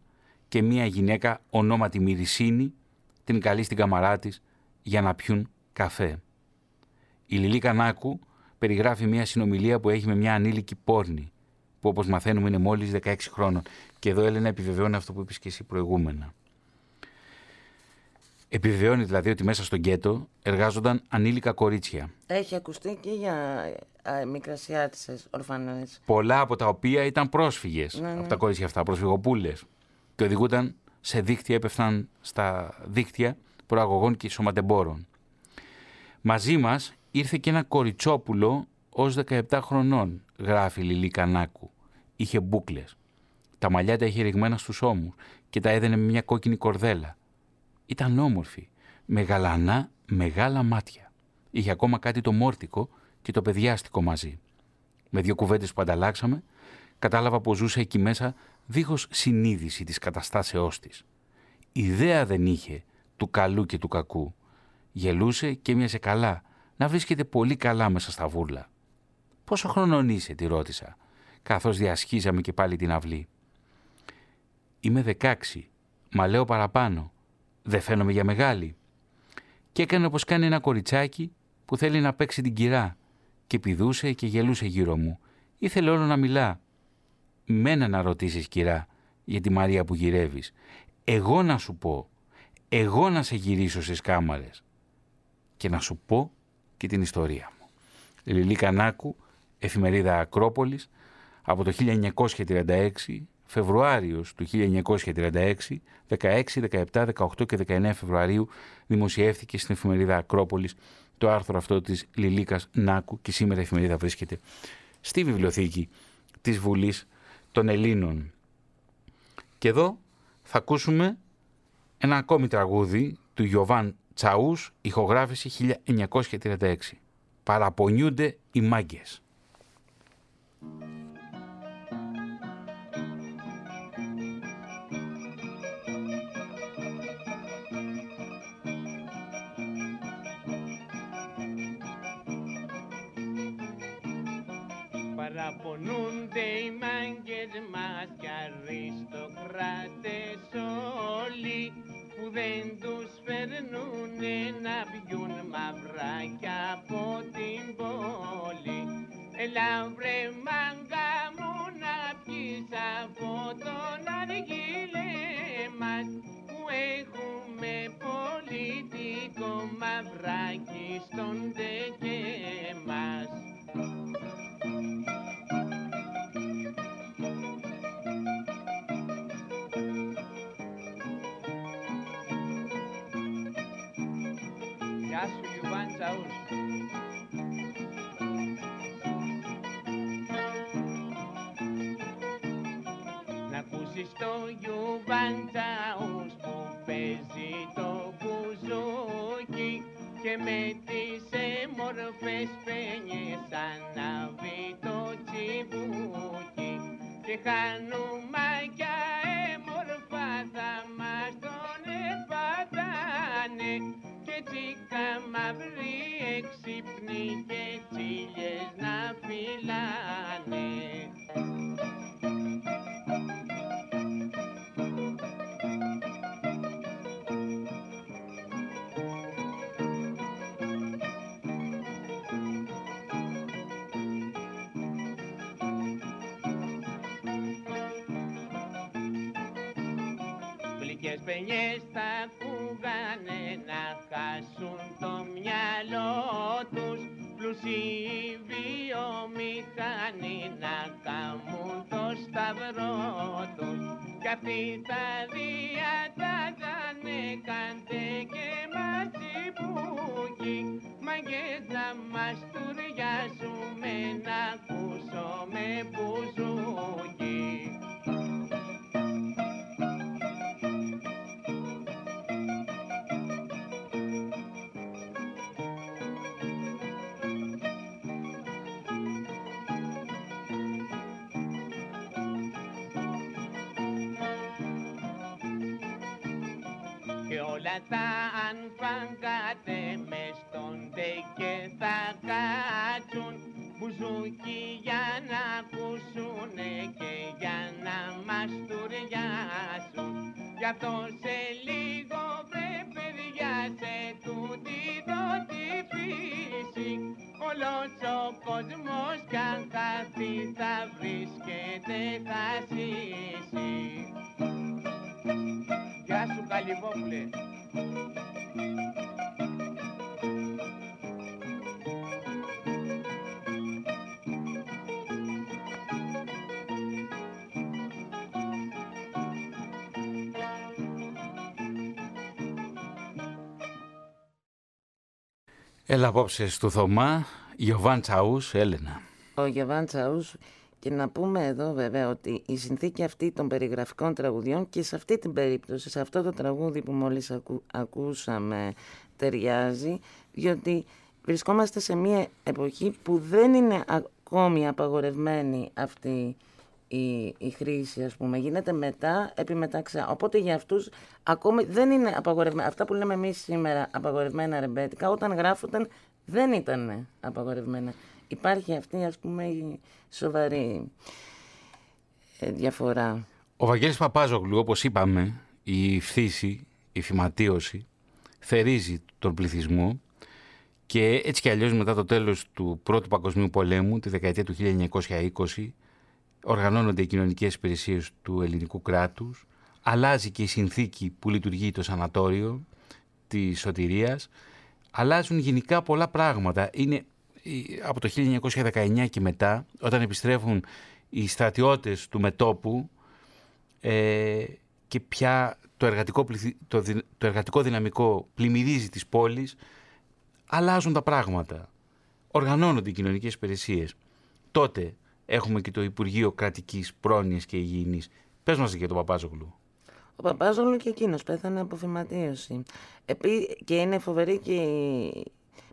[SPEAKER 1] και μία γυναίκα ονόματι Μυρισίνη την καλεί στην καμαρά της για να πιούν καφέ. Η Λιλή Κανάκου περιγράφει μια συνομιλία που έχει με μια ανήλικη πόρνη, που όπως μαθαίνουμε είναι μόλις 16 χρόνων. Και εδώ Έλενα επιβεβαιώνει αυτό που είπες και εσύ προηγούμενα. Επιβεβαιώνει δηλαδή ότι μέσα στο γκέτο εργάζονταν ανήλικα κορίτσια.
[SPEAKER 8] Έχει ακουστεί και για α, μικρασιάτισες ορφανές.
[SPEAKER 1] Πολλά από τα οποία ήταν πρόσφυγες
[SPEAKER 8] Ναι, ναι.
[SPEAKER 1] από τα κορίτσια αυτά, προσφυγοπούλες. Και οδηγούνταν σε δίκτυα, έπεφταν στα δίκτυα προαγωγών και σωματεμπόρων. Μαζί μας ήρθε και ένα κοριτσόπουλο ως 17 χρονών, γράφει η Λιλή Κανάκου. Είχε μπούκλες. Τα μαλλιά τα είχε ρηγμένα στους ώμους και τα έδαινε με μια κόκκινη κορδέλα. Ήταν όμορφη, με γαλανά μεγάλα μάτια. Είχε ακόμα κάτι το μόρτικο και το παιδιάστικο μαζί. Με δύο κουβέντες που ανταλλάξαμε, κατάλαβα πως ζούσε εκεί μέσα δίχως συνείδηση της καταστάσεώς της. Ιδέα δεν είχε του καλού και του κακού. Γελούσε και μοιάζε καλά, να βρίσκεται πολύ καλά μέσα στα βούρλα. «Πόσο χρονών είσαι» τη ρώτησα, καθώς διασχίζαμε και πάλι την αυλή. «Είμαι δεκάξι, μα λέω παραπάνω. Δεν φαίνομαι για μεγάλη». Και έκανε όπως κάνει ένα κοριτσάκι που θέλει να παίξει την κυρά και πηδούσε και γελούσε γύρω μου. Ήθελε όλο να μιλά. «Μένα να ρωτήσεις κυρά για τη Μαρία που γυρεύεις. Εγώ να σου πω. Εγώ να σε γυρίσω στις κάμαρες. Και να σου πω και την ιστορία μου. Λιλή Κανάκου, εφημερίδα Ακρόπολης, από το 1936, Φεβρουάριος του 1936, 16, 17, 18 και 19 Φεβρουαρίου δημοσιεύθηκε στην εφημερίδα Ακρόπολης το άρθρο αυτό της Λιλίκας Νάκου και σήμερα η εφημερίδα βρίσκεται στη βιβλιοθήκη της Βουλής των Ελλήνων. Και εδώ θα ακούσουμε ένα ακόμη τραγούδι του Γιωβάν Τσαούς, ηχογράφηση 1936. Παραπονιούνται οι μάγκες.
[SPEAKER 16] Παραπονούνται οι μάγκες μας κι αριστοκράτες όλοι που δεν τους φέρνουνε να πιούν μαυράκια από την πόλη. Έλα βρε μάγκα μου να πιεις από τον αργύλε μας που έχουμε πολιτικό μαυράκι στον τεκέ μας. Ιουβάν Τσαούς. Να ακούσεις το Ιουβάν Τσαούς που παίζει το μπουζούκι και με τις έμορφες πένιες ανάβει το τσιμπούκι και χανουμάκια τσίκα μαύρη έξυπνη και τσίλιες να φυλάνε. Γλυκές παινιές θα πλουσίοι βιομηχανοί να κάμουν το σταυρό τους. Κι αυτοί θα διατάζανε κάντε και μας τσιμπούκι μαγκές να μας τουριάσουμε να ακούσουμε μπουζούκι όλα τα αν φαγκάτε μες στον τε και θα κάτσουν
[SPEAKER 17] μπουζούκι για να ακούσουνε και για να μας τουριάσουν. Γι' αυτό σε λίγο βρε παιδιά σε τούτη εδώ τη φύση Όλος ο κόσμος κι αν χαθεί θα βρίσκεται θα ζήσει Γεια σου Καλυβόπουλε
[SPEAKER 1] Έλα απόψε στο Θωμά, Ιωβάν Τσαούς, Έλενα.
[SPEAKER 8] Ο Γιωβάν Τσαούς και να πούμε εδώ βέβαια ότι η συνθήκη αυτή των περιγραφικών τραγουδιών και σε αυτή την περίπτωση, σε αυτό το τραγούδι που μόλις ακού- ακούσαμε ταιριάζει, διότι βρισκόμαστε σε μια εποχή που δεν είναι ακόμη απαγορευμένη αυτή η, η χρήση, ας πούμε. Γίνεται μετά, επιμεταξά. Οπότε για αυτούς ακόμη δεν είναι απαγορευμένα. Αυτά που λέμε εμείς σήμερα απαγορευμένα ρεμπέτικα, όταν γράφονταν δεν ήταν απαγορευμένα. Υπάρχει αυτή, ας πούμε, η σοβαρή ε, διαφορά.
[SPEAKER 1] Ο Βαγγέλης Παπάζογλου, όπως είπαμε, η φθήση, η φυματίωση, θερίζει τον πληθυσμό και έτσι κι αλλιώς μετά το τέλος του Πρώτου Παγκοσμίου Πολέμου, τη δεκαετία του 1920, οργανώνονται οι κοινωνικές υπηρεσίες του ελληνικού κράτους, αλλάζει και η συνθήκη που λειτουργεί το σανατόριο της σωτηρίας, αλλάζουν γενικά πολλά πράγματα. Είναι η- από το 1919 και μετά, όταν επιστρέφουν οι στρατιώτες του μετόπου ε, και πια το εργατικό, πληθυ- το, δυ- το εργατικό δυναμικό πλημμυρίζει τις πόλεις, αλλάζουν τα πράγματα. Οργανώνονται οι κοινωνικές υπηρεσίες. Τότε έχουμε και το Υπουργείο Κρατικής Πρόνοιας και Υγιεινής. Πες μας για τον Παπάζογλου.
[SPEAKER 8] Ο Παπάζογλου και εκείνος πέθανε από φυματίωση. Επί... Και είναι φοβερή και η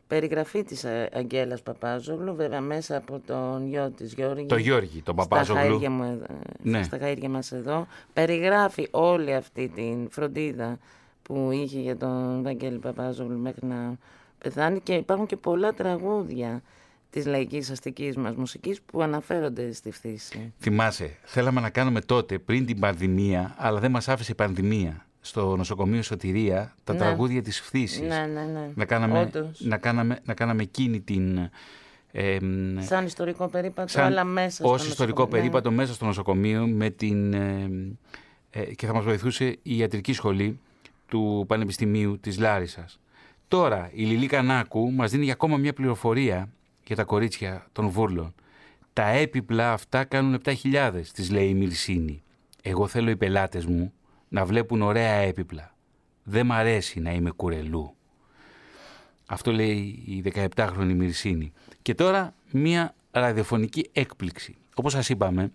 [SPEAKER 8] περιγραφή της Α- Αγγέλας Παπάζογλου, βέβαια μέσα από τον γιο της Γιώργη.
[SPEAKER 1] Το Γιώργη, τον
[SPEAKER 8] Στα
[SPEAKER 1] Παπάζογλου.
[SPEAKER 8] χαΐρια, μου, εδώ-
[SPEAKER 1] Ναι.
[SPEAKER 8] στα χαΐρια μας εδώ. Περιγράφει όλη αυτή την φροντίδα που είχε για τον Βαγγέλη Παπάζογλου μέχρι να πεθάνει και υπάρχουν και πολλά τραγούδια της λαϊκής αστικής μας μουσικής που αναφέρονται στη φθήση.
[SPEAKER 1] Θυμάσαι, θέλαμε να κάνουμε τότε, πριν την πανδημία, αλλά δεν μας άφησε η πανδημία, στο νοσοκομείο Σωτηρία, τα
[SPEAKER 8] Ναι.
[SPEAKER 1] τραγούδια της φθήσης.
[SPEAKER 8] Ναι, ναι, ναι.
[SPEAKER 1] Να κάναμε,
[SPEAKER 8] Όντως.
[SPEAKER 1] να κάναμε, να κάναμε εκείνη την... ε, μ,
[SPEAKER 8] Σαν ιστορικό περίπατο,
[SPEAKER 1] σαν
[SPEAKER 8] αλλά μέσα
[SPEAKER 1] ως
[SPEAKER 8] στο
[SPEAKER 1] ιστορικό
[SPEAKER 8] νοσοκομείο. Ναι.
[SPEAKER 1] περίπατο μέσα στο νοσοκομείο με την, ε, ε, και θα μας βοηθούσε η ιατρική σχολή του Πανεπιστημίου της Λάρισας. Τώρα η Λιλή Κανάκου μας δίνει για ακόμα μια πληροφορία για τα κορίτσια των βούρλων. Τα έπιπλα αυτά κάνουν 7.000, της λέει η Μυρσίνη. Εγώ θέλω οι πελάτες μου να βλέπουν ωραία έπιπλα. Δεν μ' αρέσει να είμαι κουρελού. Αυτό λέει η 17χρονη Μυρσίνη. Και τώρα μία ραδιοφωνική έκπληξη. Όπως σας είπαμε,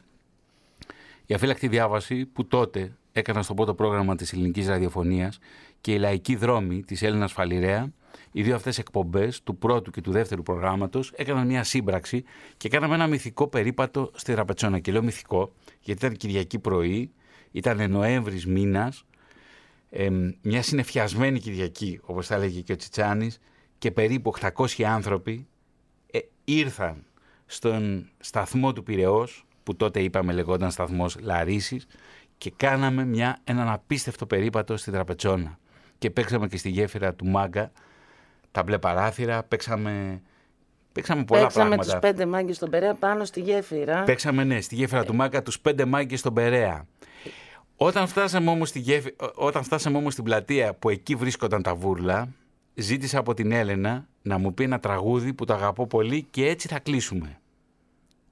[SPEAKER 1] η αφύλακτη διάβαση που τότε έκανα στο πρώτο πρόγραμμα της ελληνικής ραδιοφωνίας και η λαϊκή δρόμη της Έλληνας Φαλιρέα, οι δύο αυτές εκπομπές του πρώτου και του δεύτερου προγράμματος έκαναν μια σύμπραξη και κάναμε ένα μυθικό περίπατο στη Ραπετσόνα. Και λέω μυθικό γιατί ήταν Κυριακή πρωί, ήταν Νοέμβρης μήνας, ε, μια συνεφιασμένη Κυριακή, όπως θα έλεγε και ο Τσιτσάνης, και περίπου 800 άνθρωποι ε, ήρθαν στον σταθμό του Πυραιός, που τότε είπαμε λεγόταν σταθμός Λαρίσης, και κάναμε μια, έναν απίστευτο περίπατο στη Τραπετσόνα. Και παίξαμε και στη γέφυρα του Μάγκα, τα μπλε παράθυρα, παίξαμε, παίξαμε πολλά
[SPEAKER 8] Παίξαμε
[SPEAKER 1] πράγματα.
[SPEAKER 8] τους πέντε μάγκες στον Περέα πάνω στη γέφυρα.
[SPEAKER 1] Παίξαμε, ναι, στη γέφυρα του Μάγκα τους πέντε μάγκες στον Περέα. Όταν φτάσαμε, όμως στη γέφυ... Όταν φτάσαμε όμως στην πλατεία που εκεί βρίσκονταν τα βούρλα, ζήτησα από την Έλενα να μου πει ένα τραγούδι που το αγαπώ πολύ και έτσι θα κλείσουμε.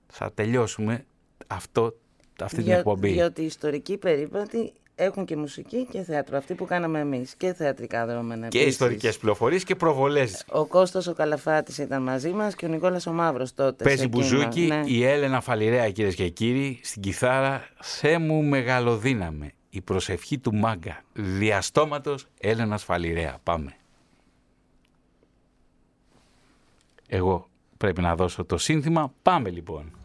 [SPEAKER 1] Θα τελειώσουμε αυτό, αυτή την
[SPEAKER 8] Δια-
[SPEAKER 1] εκπομπή.
[SPEAKER 8] Διότι οι ιστορικοί περίπατοι έχουν και μουσική και θέατρο. Αυτοί που κάναμε εμείς και θεατρικά δρόμενα.
[SPEAKER 1] Και
[SPEAKER 8] επίσης.
[SPEAKER 1] ιστορικές πληροφορίες και προβολές.
[SPEAKER 8] Ο Κώστας ο Καλαφάτης ήταν μαζί μας και ο Νικόλας ο Μαύρος τότε.
[SPEAKER 1] Παίζει
[SPEAKER 8] σε εκείνο,
[SPEAKER 1] μπουζούκι,
[SPEAKER 8] ναι.
[SPEAKER 1] η Έλενα Φαλιρέα κυρίες και κύριοι, στην κιθάρα «Θέ μου μεγαλοδύναμε». Η προσευχή του Μάγκα. Διαστόματος Έλενας Φαλιρέα. Πάμε. Εγώ πρέπει να δώσω το σύνθημα. Πάμε λοιπόν.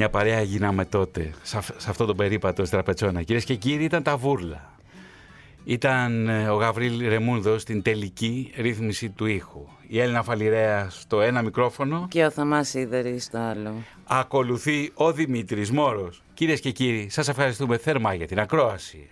[SPEAKER 1] Μια παρέα γίναμε τότε, σε, αυ- σε αυτό το περίπατο στην Τραπετσόνα. Κυρίες και κύριοι, ήταν τα βούρλα. Ήταν ε, ο Γαβρίλ Ρεμούνδο στην τελική ρύθμιση του ήχου. Η Έλληνα Φαλιρέα στο ένα μικρόφωνο.
[SPEAKER 8] Και ο Θαμάς Σίδερης στο άλλο.
[SPEAKER 1] Ακολουθεί ο Δημήτρης Μόρος. Κυρίες και κύριοι, σας ευχαριστούμε θερμά για την ακρόαση.